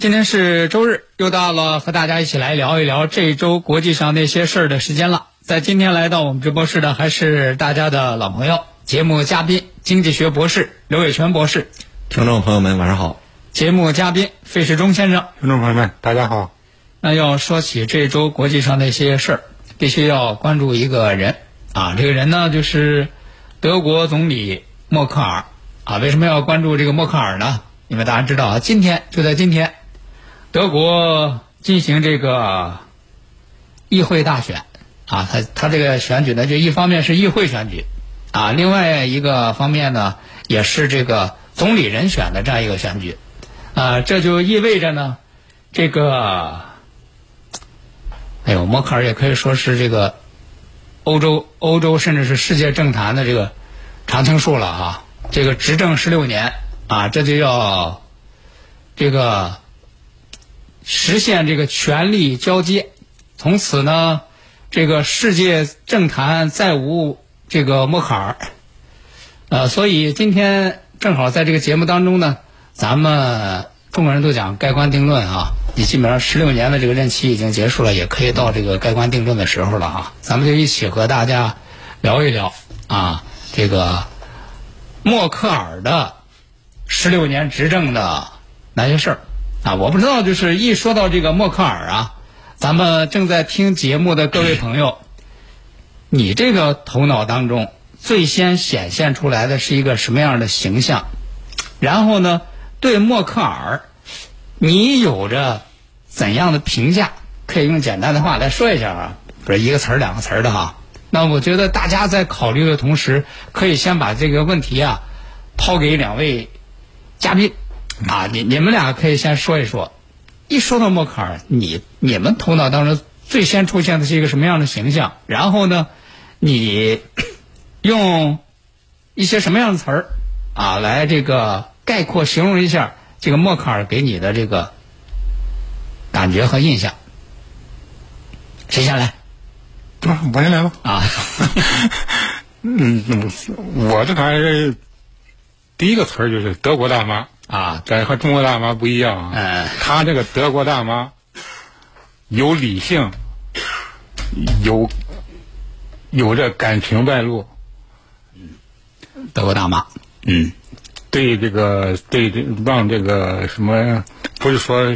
今天是周日，又到了和大家一起来聊一聊这周国际上那些事儿的时间了。在今天来到我们直播室的还是大家的老朋友，节目嘉宾经济学博士刘伟全博士，听众朋友们晚上好。节目嘉宾费世忠先生，听众朋友们大家好。那要说起这周国际上那些事儿，必须要关注一个人啊，这个人呢就是德国总理默克尔啊。为什么要关注这个默克尔呢？因为大家知道啊，今天就在今天。德国进行这个议会大选。啊，他他这个选举呢，就一方面是议会选举。啊，另外一个方面呢，也是这个总理人选的这样一个选举。啊，这就意味着呢，这个哎呦，默克尔也可以说是这个欧洲欧洲甚至是世界政坛的这个常青树了啊，这个执政十六年啊，这就要这个。实现这个权力交接，从此呢，这个世界政坛再无这个默克尔，呃，所以今天正好在这个节目当中呢，咱们中国人都讲盖棺定论啊，你基本上十六年的这个任期已经结束了，也可以到这个盖棺定论的时候了啊，咱们就一起和大家聊一聊啊，这个默克尔的十六年执政的哪些事儿。啊，我不知道，就是一说到这个默克尔啊，咱们正在听节目的各位朋友，你这个头脑当中最先显现出来的是一个什么样的形象？然后呢，对默克尔，你有着怎样的评价？可以用简单的话来说一下啊，不是一个词儿两个词儿的哈。那我觉得大家在考虑的同时，可以先把这个问题啊抛给两位嘉宾。啊，你你们俩可以先说一说，一说到默克尔，你你们头脑当中最先出现的是一个什么样的形象？然后呢，你用一些什么样的词儿啊来这个概括形容一下这个默克尔给你的这个感觉和印象？谁先来？我先来吧。啊，嗯，我这还是第一个词儿就是德国大妈。啊，这和中国大妈不一样啊！他这个德国大妈有理性，有有这感情外露。德国大妈，嗯，对这个对这让这个什么，不是说，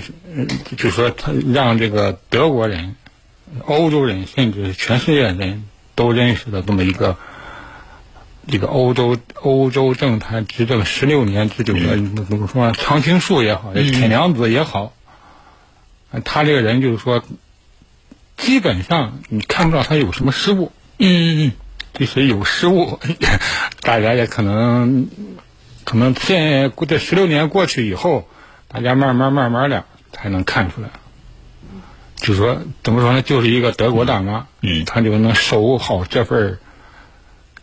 就说他让这个德国人、欧洲人，甚至全世界人都认识的这么一个。这个欧洲欧洲政坛执政十六年之久的怎么说常青树也好，铁娘子也好，他这个人就是说，基本上你看不到他有什么失误。嗯嗯嗯，即使有失误，大家也可能可能现这十六年过去以后，大家慢慢慢慢的才能看出来。就说怎么说呢？就是一个德国大妈，嗯，她就能守好这份儿。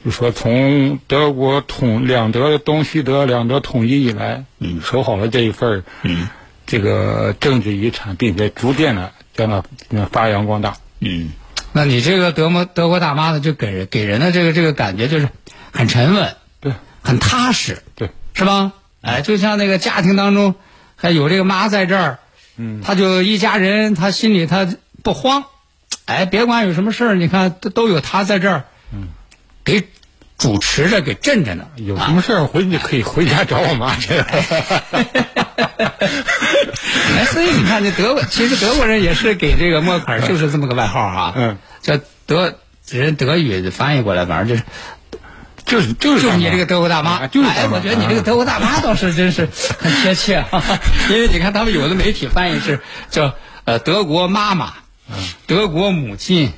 就说从德国统两德东西德两德统一以来，嗯，守好了这一份儿，嗯，这个政治遗产，并且逐渐的将它发扬光大，嗯，那你这个德国德国大妈呢，就给人给人的这个这个感觉就是很沉稳，对，很踏实，对，是吧？哎，就像那个家庭当中还有这个妈在这儿，嗯，他就一家人，他心里他不慌，哎，别管有什么事儿，你看都都有他在这儿。给主持着给镇着呢。有什么事儿回去可以回家找我妈去。哎，所以你看，这德国其实德国人也是给这个默克尔就是这么个外号啊，嗯，叫德人德语翻译过来，反正就是就是就是就是你这个德国大妈，啊就是哎，我觉得你这个德国大妈倒是真是很贴切啊，因为你看他们有的媒体翻译是叫呃德国妈妈，德国母亲，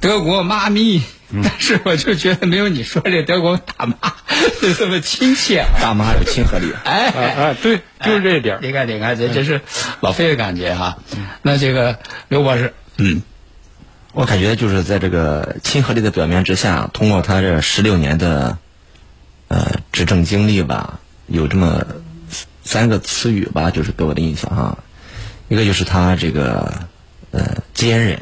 德国妈咪，但是我就觉得没有你说这德国大妈就这么亲切啊。大妈有亲和力。哎啊啊，对，就是这一点儿。你看，你看，这这是老费的感觉哈。那这个刘博士，嗯，我感觉就是在这个亲和力的表面之下，通过他这十六年的呃执政经历吧，有这么三个词语吧，就是给我的印象哈。一个就是他这个呃坚忍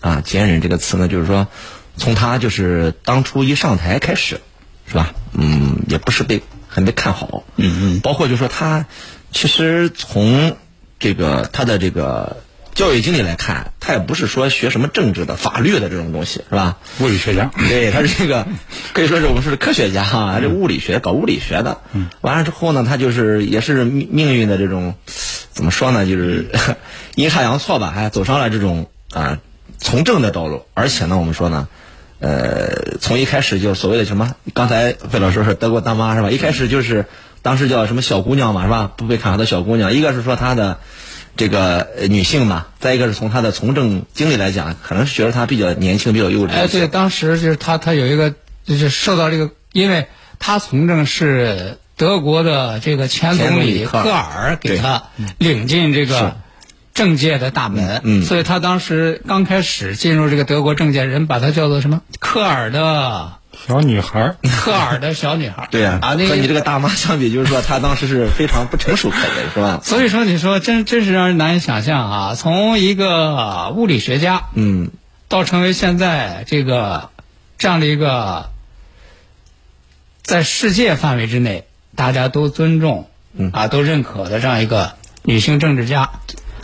啊，坚忍这个词呢，就是说从他就是当初一上台开始，是吧？嗯，也不是被很被看好，嗯嗯，包括就是说他其实从这个他的这个教育经历来看，他也不是说学什么政治的、法律的这种东西，是吧？物理学家，对，他是这个 可以说是我们说是科学家哈，这物理学搞物理学的。嗯，完了之后呢，他就是也是命命运的这种怎么说呢，就是 阴差阳错吧，还走上了这种啊从政的道路，而且呢，我们说呢。呃，从一开始就所谓的什么，刚才费老师说德国大妈是吧？一开始就是当时叫什么小姑娘嘛是吧？不被看好的小姑娘，一个是说她的这个呃女性嘛，再一个是从她的从政经历来讲，可能是觉得她比较年轻，比较幼稚。哎，对，当时就是她，她有一个就是受到这个，因为她从政是德国的这个前总理前总理科尔给她领进这个政界的大门，嗯嗯。所以他当时刚开始进入这个德国政界，人把他叫做什么？科尔的小女孩儿，科尔的小女孩，对呀、啊，那和你这个大妈相比，就是说她当时是非常不成熟可人，是吧？所以说，你说真真是让人难以想象啊！从一个物理学家嗯，到成为现在这个这样的一个在世界范围之内大家都尊重、嗯。啊都认可的这样一个女性政治家，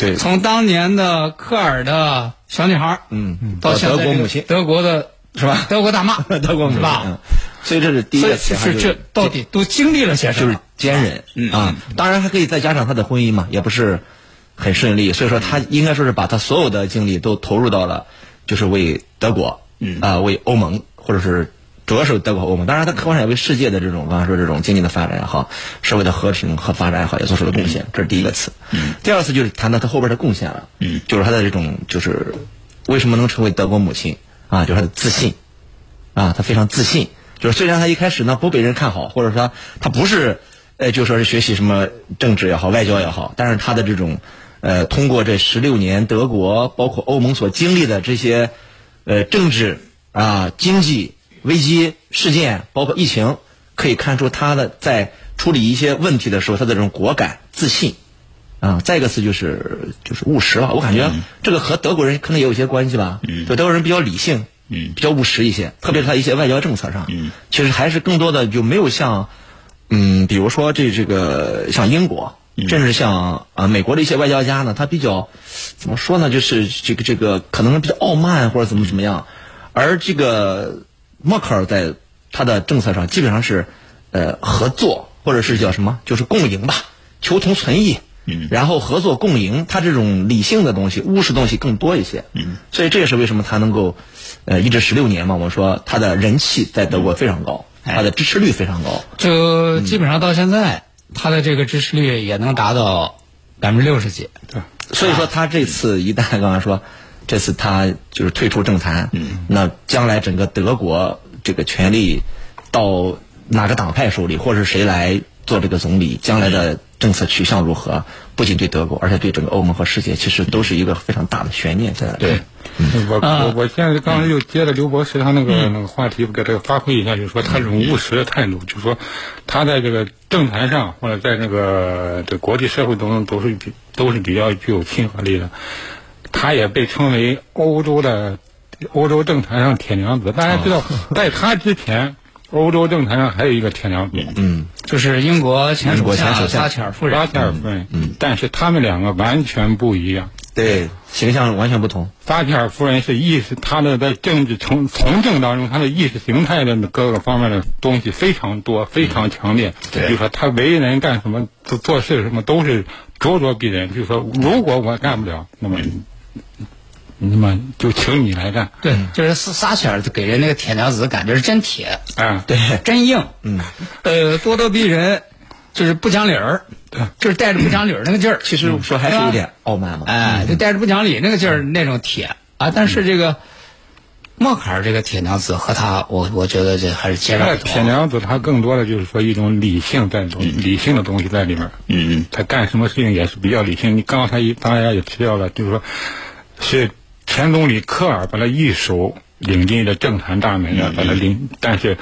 对，从当年的科尔的小女孩，嗯嗯到现在这个德国母亲德国的是吧？德国大妈，德国母亲？所以这是第一个词，是这到底都经历了些什么就是？坚韧嗯啊。当然还可以再加上他的婚姻嘛，也不是很顺利，所以说他应该说是把他所有的精力都投入到了，就是为德国，嗯啊，为欧盟或者是。主要是德国和欧盟，当然，他客观上也为世界的这种，刚才说这种经济的发展也好，社会的和平和发展也好，也做出了贡献。这是第一个词。嗯。第二次就是谈到他后边的贡献了。嗯。就是他的这种，就是为什么能成为德国母亲啊？就是他的自信。啊，他非常自信。就是虽然他一开始呢不被人看好，或者说他不是呃，就说是学习什么政治也好、外交也好，但是他的这种呃，通过这十六年德国包括欧盟所经历的这些呃政治啊、经济危机事件，包括疫情，可以看出他的在处理一些问题的时候，他的这种果敢、自信。啊，再一个词就是就是务实吧。我感觉这个和德国人可能也有一些关系吧。嗯，就德国人比较理性，嗯，比较务实一些，特别是他一些外交政策上，嗯，其实还是更多的就没有像，嗯，比如说这这个像英国，甚至像啊美国的一些外交家呢，他比较怎么说呢？就是这个这个可能比较傲慢或者怎么怎么样，而这个默克尔在他的政策上基本上是呃合作或者是叫什么，就是共赢吧，求同存异。嗯，然后合作共赢，他这种理性的东西、务实东西更多一些。嗯，所以这也是为什么他能够，呃，一直十六年嘛。我说他的人气在德国非常高，他的支持率非常高。就基本上到现在，他的这个支持率也能达到百分之六十几。对所以说他这次一旦刚才说，这次他就是退出政坛，嗯，那将来整个德国这个权力到哪个党派手里，或者是谁来做这个总理，将来的政策取向如何，不仅对德国，而且对整个欧盟和世界，其实都是一个非常大的悬念在。那里。对，我我我现在刚才又接着刘博士他那个那个话题，给这个发挥一下，就是说他这种务实的态度，就是说他在这个政坛上或者在那个这国际社会中都是比都是比较具有亲和力的。他也被称为欧洲的欧洲政坛上铁娘子。大家知道，在他之前，欧洲政坛上还有一个铁娘子，嗯，就是英国前首相撒切尔夫人撒。切尔夫人。嗯，但是他们两个完全不一样。对，形象完全不同。撒切尔夫人是意识，她的在政治从从政当中，她的意识形态的各个方面的东西非常多，非常强烈。对就说她为人干什么做做事什么都是咄咄逼人。就说如果我干不了，那么那么就请你来干。对，就是撒撒切尔给人那个铁娘子感觉是真铁，啊，对，真硬，嗯，呃，咄咄逼人，就是不讲理儿，就是带着不讲理儿那个劲儿。其实说还是有点傲慢嘛。哎，就带着不讲理那个劲儿，那种铁啊。但是这个默克尔这个铁娘子和他，我我觉得这还是截那然不同。铁娘子她更多的就是说一种理性在里头，理性的东西在里面。嗯嗯，她干什么事情也是比较理性。你刚才一大家也提到了，就是说，是前总理科尔把他一手领进了政坛大门啊，把他领，但是，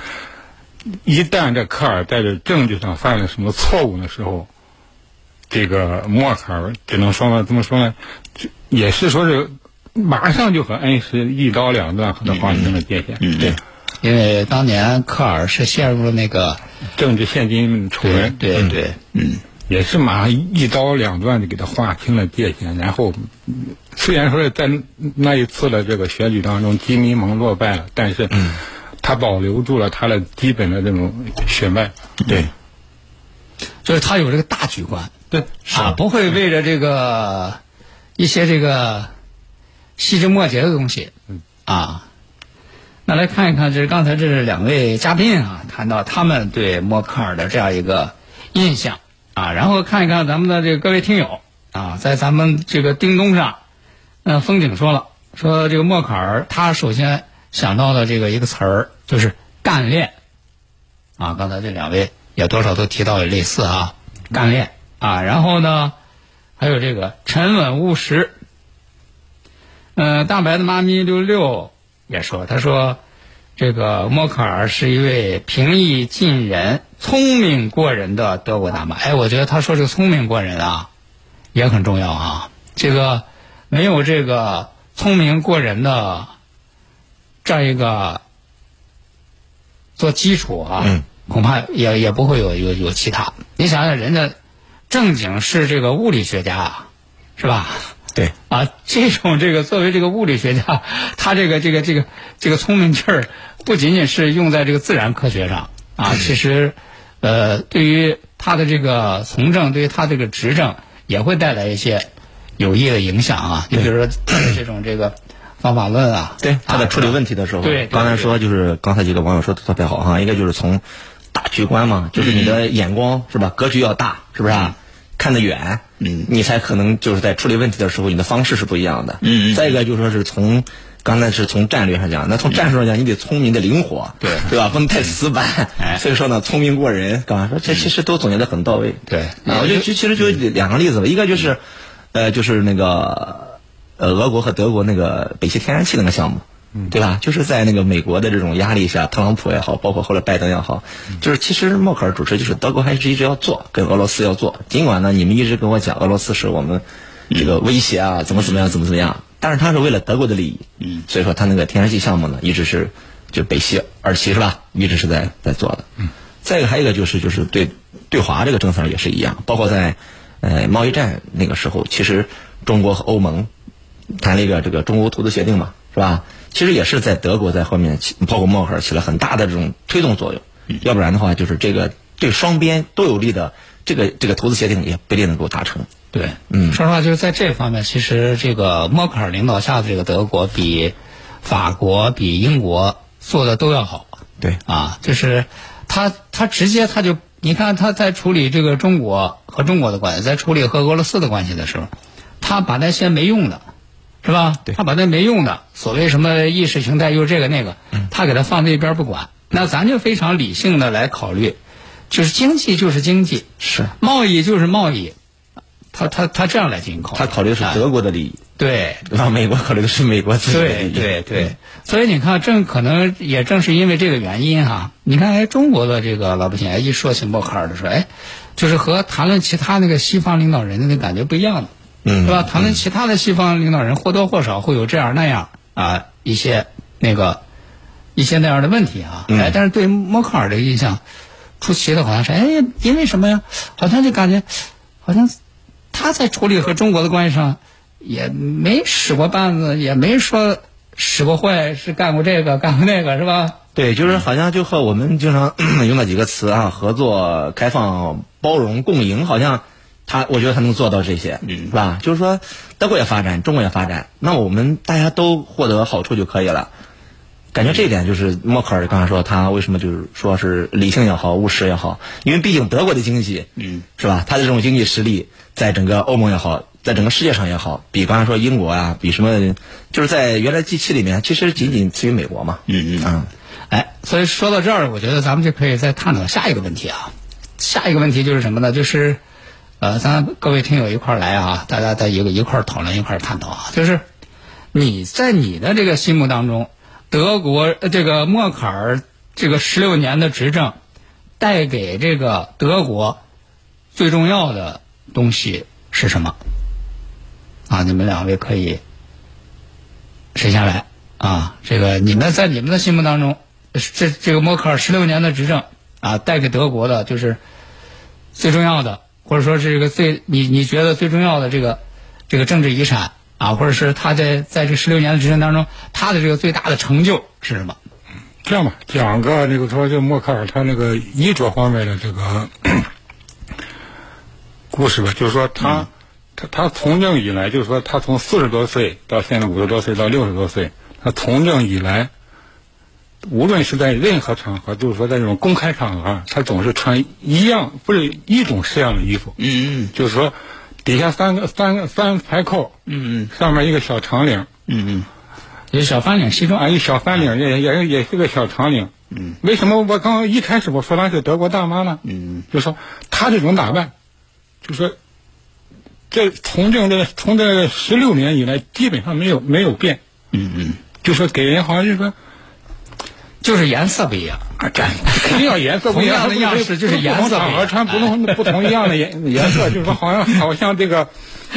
一旦这科尔在这政治上犯了什么错误的时候，这个默克尔只能说呢，怎么说呢？就也是说是马上就和恩师一刀两断，和他划清了界限。嗯对，因为当年科尔是陷入了那个政治现金丑对闻，对对，嗯，也是马上一刀两断的给他划清了界限，然后嗯虽然说在那一次的这个选举当中，基民盟落败了，但是他保留住了他的基本的这种血脉。对，就是他有这个大局观，对，啊，不会为了这个一些这个细枝末节的东西，啊。那来看一看，这是刚才这是两位嘉宾啊，谈到他们对默克尔的这样一个印象啊，然后看一看咱们的这个各位听友啊，在咱们这个叮咚上，嗯、风景说了，说这个默克尔他首先想到的这个一个词儿就是干练啊，刚才这两位也多少都提到了类似啊，干练啊，然后呢，还有这个沉稳务实。呃，大白的妈咪六六也说，他说这个默克尔是一位平易近人、聪明过人的德国大妈。哎，我觉得他说这个聪明过人啊，也很重要啊。这个没有这个聪明过人的这样一个做基础啊，嗯恐怕也也不会有有有其他。你想想，人家正经是这个物理学家啊，是吧？对，啊，这种这个作为这个物理学家，他这个这个这个这个聪明劲儿，不仅仅是用在这个自然科学上啊，其实，呃，对于他的这个从政，对于他这个执政，也会带来一些有益的影响啊。你比如说他的这种这个方法论啊，对，他在啊处理问题的时候，对对刚才说就是刚才几个网友说的特别好哈，应该就是从大局观嘛，就是你的眼光是吧，格局要大，是不是啊？看得远，嗯你才可能就是在处理问题的时候，你的方式是不一样的。嗯嗯再一个就是说是从。刚才是从战略上讲，那从战术上讲，你得聪明的灵活，对对吧？不能太死板。哎所以说呢，聪明过人，刚才说这其实都总结的很到位。对啊，我就就其实就两个例子吧，一个就是，呃，就是那个呃，俄国和德国那个北溪天然气那个项目，对吧？就是在那个美国的这种压力下，特朗普也好，包括后来拜登也好，就是其实默克尔主持就是德国还是一直要做，跟俄罗斯要做。尽管呢，你们一直跟我讲俄罗斯是我们这个威胁啊，怎么怎么样，怎么怎么样，但是他是为了德国的利益，嗯，所以说他那个天然气项目呢，一直是就北溪二期是吧？一直是在在做的。嗯，再一个还有一个就是就是对对华这个政策也是一样，包括在呃贸易战那个时候，其实中国和欧盟谈了一个这个中欧投资协定嘛，是吧？其实也是在德国在后面起，包括默克尔起了很大的这种推动作用。要不然的话，就是这个对双边都有利的这个这个投资协定也不一定能够达成。对，嗯说实话，就是在这方面，其实这个默克尔领导下的这个德国比法国、比英国做的都要好。对，啊，就是他他直接他就你看他在处理这个中国和中国的关系，在处理和俄罗斯的关系的时候，他把那些没用的，是吧？对他把那没用的，所谓什么意识形态又这个那个，他给他放在一边不管。那咱就非常理性的来考虑，就是经济就是经济，是贸易就是贸易，他他他这样来进行考虑。他考虑的是哎德国的利益，对？美国考虑的是美国自己的利对益。对对，所以你看，正可能也正是因为这个原因哈，你看，哎，中国的这个老百姓，哎，一说起默克尔的时候，哎，就是和谈论其他那个西方领导人的那感觉不一样的，嗯，是吧？谈论其他的西方领导人，或多或少会有这样那样啊一些那个一些那样的问题啊，嗯哎，但是对默克尔的印象出奇的好像是，哎，因为什么呀？好像就感觉好像他在处理和中国的关系上，也没使过绊子，也没说使过坏，是干过这个干过那个，是吧？对，就是好像就和我们经常 用的几个词啊，合作、开放、包容、共赢，好像他，我觉得他能做到这些，是吧？就是说，德国也发展，中国也发展，那我们大家都获得好处就可以了。感觉这一点就是默克尔刚才说他为什么就是说是理性也好，务实也好，因为毕竟德国的经济，嗯，是吧？他的这种经济实力，在整个欧盟也好，在整个世界上也好，比刚才说英国啊，比什么，就是在原来 G 七里面，其实仅仅次于美国嘛，嗯嗯啊。哎，所以说到这儿，我觉得咱们就可以再探讨下一个问题啊。下一个问题就是什么呢？就是，呃，咱各位听友一块儿来啊，大家在一个一块儿讨论，一块儿探讨啊。就是你在你的这个心目当中，德国这个默克尔这个十六年的执政，带给这个德国最重要的东西是什么？啊，你们两位可以谁先来啊？这个你们在你们的心目当中。这这个默克尔十六年的执政啊，带给德国的就是最重要的，或者说是这个最你你觉得最重要的这个这个政治遗产啊，或者是他在在这十六年的执政当中，他的这个最大的成就是什么？这样吧，讲个那个说，这默克尔他那个衣着方面的这个 故事吧，就是说他他他从政以来，就是说他从四十多岁到现在五十多岁到六十多岁，他从政以来。无论是在任何场合，就是说在这种公开场合，他总是穿一样，不是一种式样的衣服。嗯嗯。就是说，底下三个三个三排扣。嗯嗯。上面一个小长领。嗯嗯。一小翻领西装。啊，一小翻领也也也是个小长领。嗯。为什么我刚一开始我说她是德国大妈呢？嗯。就说她这种打扮，就说这从政这从这十六年以来，基本上没有没有变。嗯嗯。就说给人好像就是说。就是颜色不一样，啊这肯定要颜色不一样的样式，就是颜色场合穿不同 不同一样的颜 颜色，就是说好像好像这个，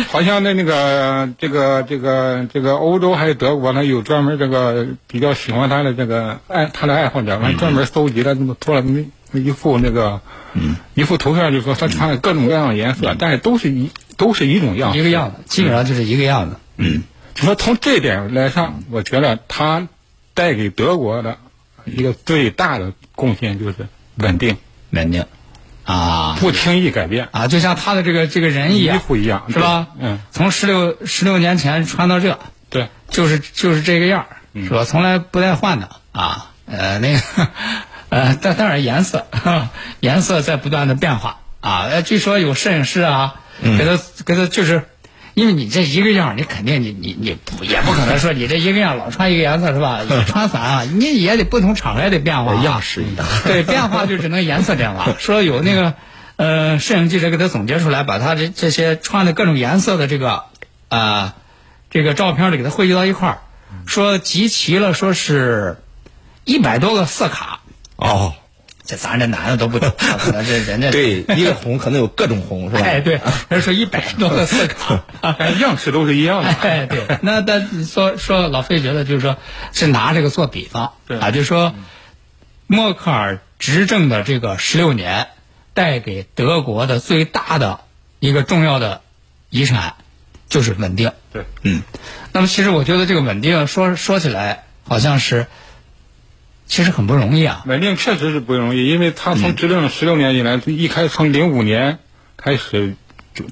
好像那那个这个这个这个欧洲还有德国呢，有专门这个比较喜欢他的这个爱他的爱好者，完专门搜集了那么做了那一副那个一副图片，就是说他穿了各种各样的颜色，但是都是一都是一种样，一个样子，基本上就是一个样子。嗯，就说从这点来上，我觉得他带给德国的。一个最大的贡献就是稳定，稳定，啊，不轻易改变啊，就像他的这个这个人一样，衣服一样，是吧？嗯，从十六十六年前穿到这，对，就是就是这个样是吧？从来不带换的啊，呃，那个，呃，但当然颜色，颜色在不断的变化啊。据说有摄影师啊，给他给他就是。因为你这一个样你肯定你你你不也不可能说你这一个样老穿一个颜色是吧？也 穿反啊，你也得不同场合也得变化。样式一样。对，变化就只能颜色变化。说有那个呃，摄影记者给他总结出来，把他这这些穿的各种颜色的这个呃这个照片里给他汇集到一块儿，说集齐了，说是一百多个色卡。哦。这咱这男的都不懂，可能这人家对 一个红可能有各种红是吧？哎，对，人说一百多个色卡，样式都是一样的。哎，对，那但说说老费觉得就是说，是拿这个做比方啊，就说默克尔执政的这个十六年，带给德国的最大的一个重要的遗产就是稳定。对，嗯，那么其实我觉得这个稳定说说起来好像是。其实很不容易啊，稳定确实是不容易，因为他从执政十六年以来，一开从零五年开始，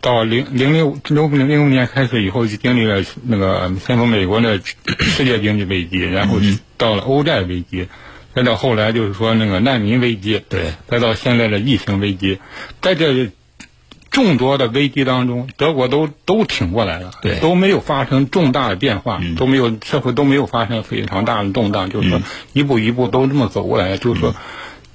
到零零六零零零五年开始以后，就经历了那个先从美国的世界经济危机，然后到了欧债危机，再到后来就是说那个难民危机，对，再到现在的疫情危机，在这。众多的危机当中，德国都都挺过来了，对，都没有发生重大的变化，都没有社会都没有发生非常大的动荡，就是说一步一步都这么走过来，就是说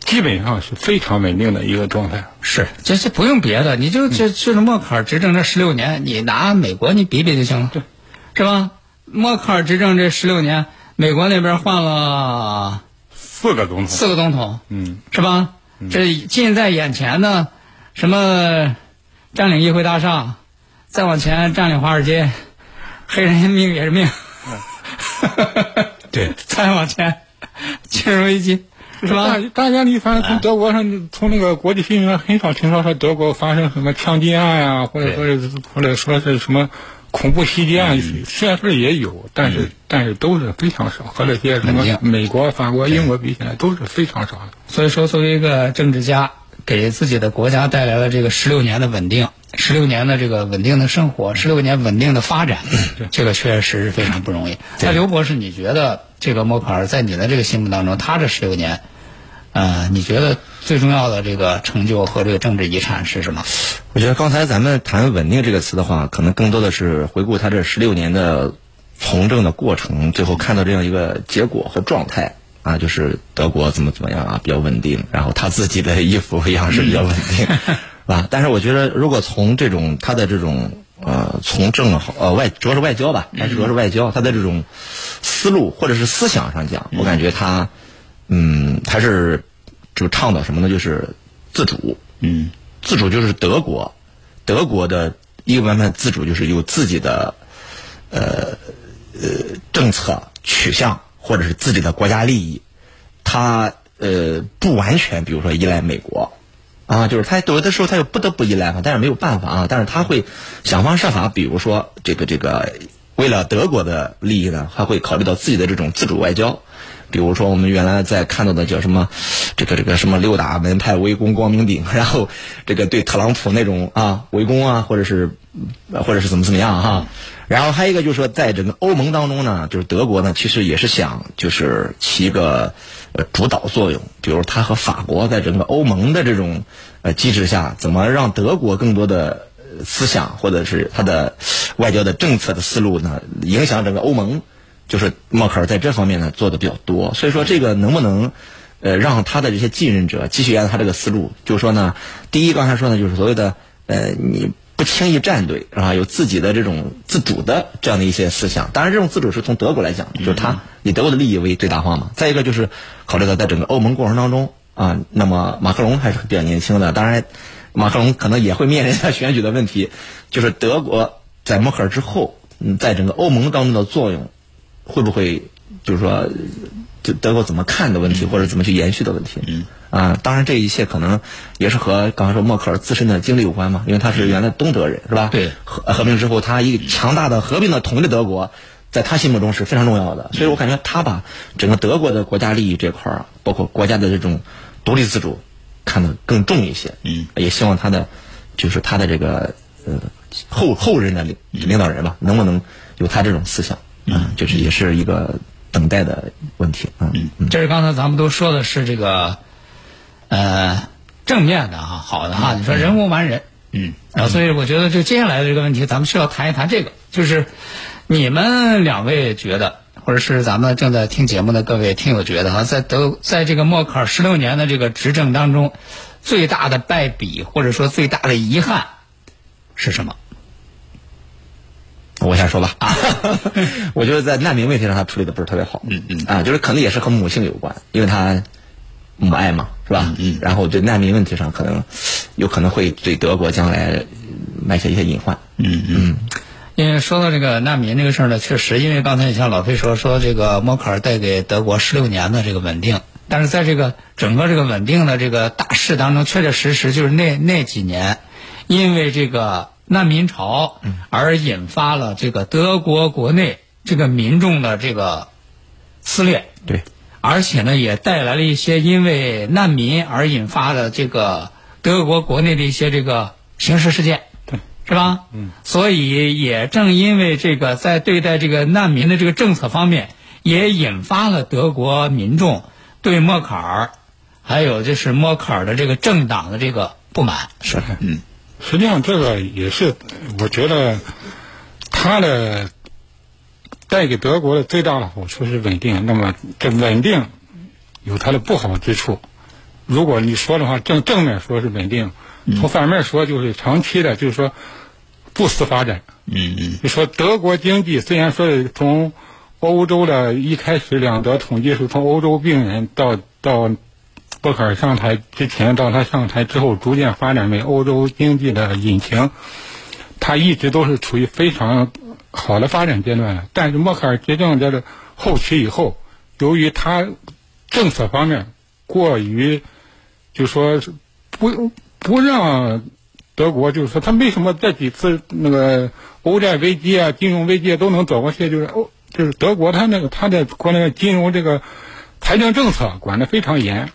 基本上是非常稳定的一个状态。是，这这不用别的，你就这就是默克尔执政这十六年，你拿美国你比比就行了，对，是吧？默克尔执政这十六年，美国那边换了四个总统，四个总统，嗯，是吧？这近在眼前的什么？占领议会大厦，再往前占领华尔街，黑人命也是命。对，再往前，金融危机，是吧？大大家你反正从德国上，从那个国际新闻上很少听说说德国发生什么枪击案呀，或者说是或者说是什么恐怖袭击案，虽然说也有，但是但是都是非常少，和那些什么美国、法国、英国比起来都是非常少的。所以说，作为一个政治家，给自己的国家带来了这个十六年的稳定，十六年的这个稳定的生活，十六年稳定的发展，这个确实是非常不容易。那刘博士，你觉得这个默克尔在你的这个心目当中，他这十六年，呃，你觉得最重要的这个成就和这个政治遗产是什么？我觉得刚才咱们谈“稳定”这个词的话，可能更多的是回顾他这十六年的从政的过程，最后看到这样一个结果和状态啊，就是德国怎么怎么样啊，比较稳定，然后他自己的衣服样式比较稳定，是吧？但是我觉得，如果从这种他的这种呃从政呃外主要是外交吧，还是主要是外交，他的这种思路或者是思想上讲，我感觉他嗯他是就倡导什么呢？就是自主，嗯自主就是德国，德国的一个版本自主就是有自己的呃呃政策取向或者是自己的国家利益，他呃不完全比如说依赖美国啊，就是他有的时候他又不得不依赖嘛，但是没有办法啊，但是他会想方设法，比如说这个这个为了德国的利益呢，他会考虑到自己的这种自主外交。比如说，我们原来在看到的叫什么，这个这个什么六大门派围攻光明顶，然后这个对特朗普那种啊围攻啊，或者是或者是怎么怎么样哈。然后还有一个就是说，在整个欧盟当中呢，就是德国呢，其实也是想就是起一个呃主导作用，比如他和法国在整个欧盟的这种呃机制下，怎么让德国更多的思想或者是他的外交的政策的思路呢，影响整个欧盟。就是默克尔在这方面呢做的比较多，所以说这个能不能呃让他的这些继任者继续按他这个思路，就是说呢，第一刚才说呢就是所谓的呃你不轻易站队啊，有自己的这种自主的这样的一些思想。当然，这种自主是从德国来讲，就是他以德国的利益为最大化嘛。再一个就是考虑到在整个欧盟过程当中啊，那么马克龙还是比较年轻的，当然马克龙可能也会面临一下选举的问题，就是德国在默克尔之后，嗯，在整个欧盟当中的作用。会不会就是说，就德国怎么看的问题，或者怎么去延续的问题？嗯啊，当然这一切可能也是和刚才说默克尔自身的经历有关嘛，因为他是原来东德人，是吧？对，合合并之后，他一个强大的合并的统一的德国，在他心目中是非常重要的，所以我感觉他把整个德国的国家利益这块儿，包括国家的这种独立自主，看得更重一些。嗯，也希望他的就是他的这个呃后后任的领领导人吧，能不能有他这种思想？嗯，就是也是一个等待的问题嗯。嗯，这是刚才咱们都说的是这个，呃，正面的哈，好的哈。你说人无完人，嗯，然后所以我觉得就接下来的这个问题，咱们需要谈一谈这个，就是你们两位觉得，或者是咱们正在听节目的各位听友觉得哈，在德在这个默克尔十六年的这个执政当中，最大的败笔或者说最大的遗憾是什么？我先说吧，啊 我觉得在难民问题上他处理的不是特别好。嗯嗯啊，就是可能也是和母性有关，因为他母爱嘛，是吧？嗯然后对难民问题上，可能有可能会对德国将来埋下一些隐患。嗯嗯。因为说到这个难民这个事儿呢，确实，因为刚才也像老费说，说这个默克尔带给德国十六年的这个稳定，但是在这个整个这个稳定的这个大势当中，确确实实就是那那几年，因为这个难民潮而引发了这个德国国内这个民众的这个撕裂，对，而且呢，也带来了一些因为难民而引发的这个德国国内的一些这个刑事事件，对，是吧？嗯，所以也正因为这个，在对待这个难民的这个政策方面，也引发了德国民众对默克尔，还有就是默克尔的这个政党的这个不满。是，嗯，实际上，这个也是我觉得他的带给德国的最大的好处是稳定。那么，这稳定有它的不好之处。如果你说的话，正正面说是稳定，从反面说就是长期的，就是说不思发展。嗯嗯就说德国经济虽然说是从欧洲的一开始两德统计是从欧洲病人到到默克尔上台之前到他上台之后逐渐发展为欧洲经济的引擎，他一直都是处于非常好的发展阶段了。但是默克尔执政这个后期以后，由于他政策方面过于就说是不不让德国，就是说他为什么这几次那个欧债危机啊、金融危机都能走过去，就是欧就是德国他那个他的国内金融这个财政政策管得非常严，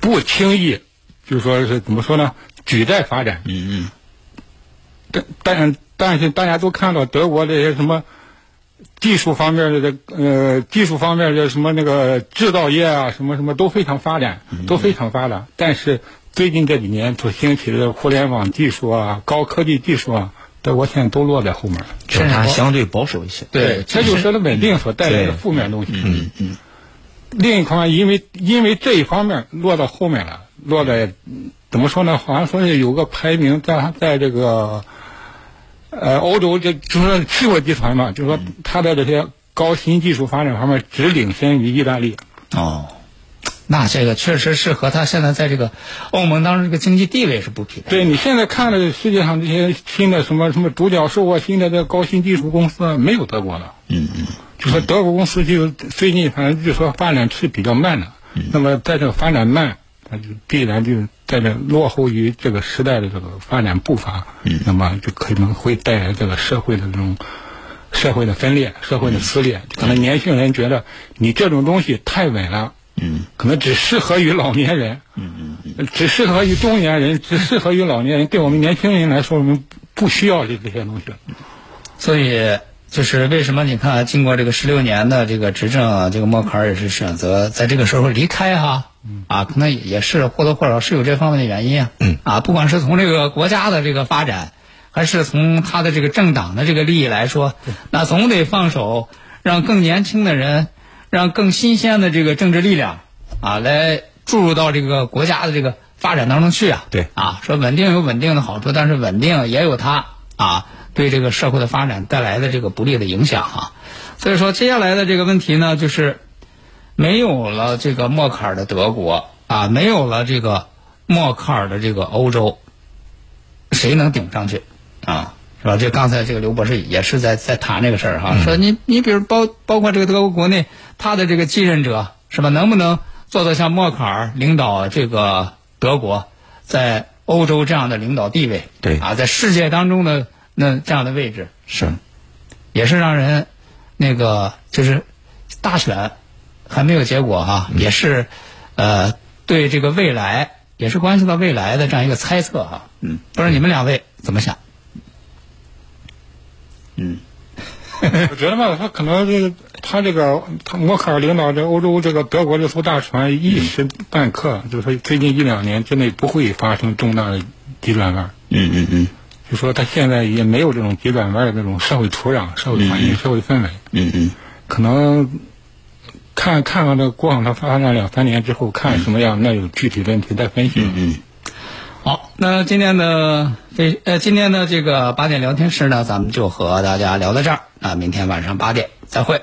不轻易就是说是怎么说呢？举债发展。嗯嗯。但但但是大家都看到德国这些什么技术方面的这呃技术方面的什么那个制造业啊什么什么都非常发展，都非常发达。但是最近这几年所兴起的互联网技术啊、高科技技术啊，德国现在都落在后面了。就是它相对保守一些。对，这就是它稳定所带来的负面东西。嗯嗯。另一方面，因为因为这一方面落到后面了，落在怎么说呢？好像说是有个排名在在这个。呃，欧洲就就是说七国集团嘛，就是说它的这些高新技术发展方面只领先于意大利。哦，那这个确实是和它现在在这个欧盟当中这个经济地位是不匹配。对你现在看的世界上这些新的什么什么独角兽啊，新的这高新技术公司没有德国的。嗯嗯。就说德国公司就最近反正就说发展是比较慢的。嗯。那么在这个发展慢。它就必然就在这落后于这个时代的这个发展步伐，嗯，那么就可能会带来这个社会的这种社会的分裂、社会的撕裂。可能年轻人觉得你这种东西太稳了，嗯，可能只适合于老年人，嗯嗯嗯，只适合于中年人，只适合于老年人。对我们年轻人来说，我们不需要这这些东西。所以，就是为什么你看，经过这个十六年的这个执政，这个默克尔也是选择在这个时候离开哈。啊，可能也是或多或少是有这方面的原因啊。嗯。啊，不管是从这个国家的这个发展，还是从他的这个政党的这个利益来说，那总得放手，让更年轻的人，让更新鲜的这个政治力量啊，来注入到这个国家的这个发展当中去啊。对。啊，说稳定有稳定的好处，但是稳定也有它啊对这个社会的发展带来的这个不利的影响啊。所以说，接下来的这个问题呢，就是。没有了这个默克尔的德国啊，没有了这个默克尔的这个欧洲，谁能顶上去啊？是吧？这刚才这个刘博士也是在在谈这个事儿哈，说你你比如包包括这个德国国内，他的这个继任者是吧？能不能做到像默克尔领导这个德国在欧洲这样的领导地位？对啊，在世界当中的那这样的位置是，也是让人那个就是大选。还没有结果哈，也是，呃，对这个未来也是关系到未来的这样一个猜测哈。嗯，不知道你们两位怎么想？嗯，我觉得吧，他可能这个他这个他默克尔领导这欧洲这个德国这艘大船一时半刻，就是说最近一两年之内不会发生重大的急转弯。嗯嗯嗯，就说他现在也没有这种急转弯的这种社会土壤、社会环境、社会氛围。嗯嗯，可能。看看完这过往的发展两三年之后看什么样，那有具体问题再分析。嗯，好，那今天的非呃今天的这个八点聊天室呢，咱们就和大家聊到这儿啊，明天晚上八点再会。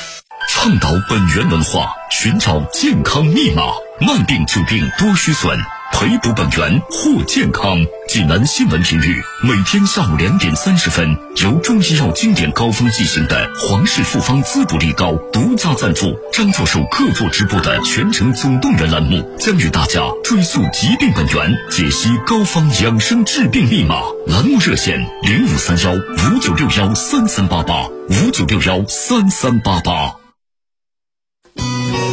倡导本源文化，寻找健康密码。慢病久病多虚损，培补本源获健康。济南新闻频率每天下午两点三十分，由中医药经典膏方进行的皇氏复方滋补力高独家赞助，张教授客座直播的全程总动员栏目，将与大家追溯疾病本源，解析膏方养生治病密码。栏目热线零五三幺五九六幺三三八八五九六幺三三八八。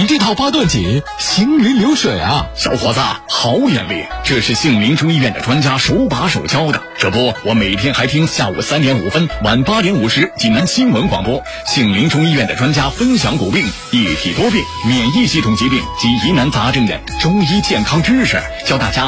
你这套八段锦行云流水啊！小伙子，好眼力！这是杏林中医院的专家手把手教的。这不，我每天还听下午三点五分、晚八点五十济南新闻广播，杏林中医院的专家分享骨病、一体多病、免疫系统疾病及疑难杂症的中医健康知识，教大家。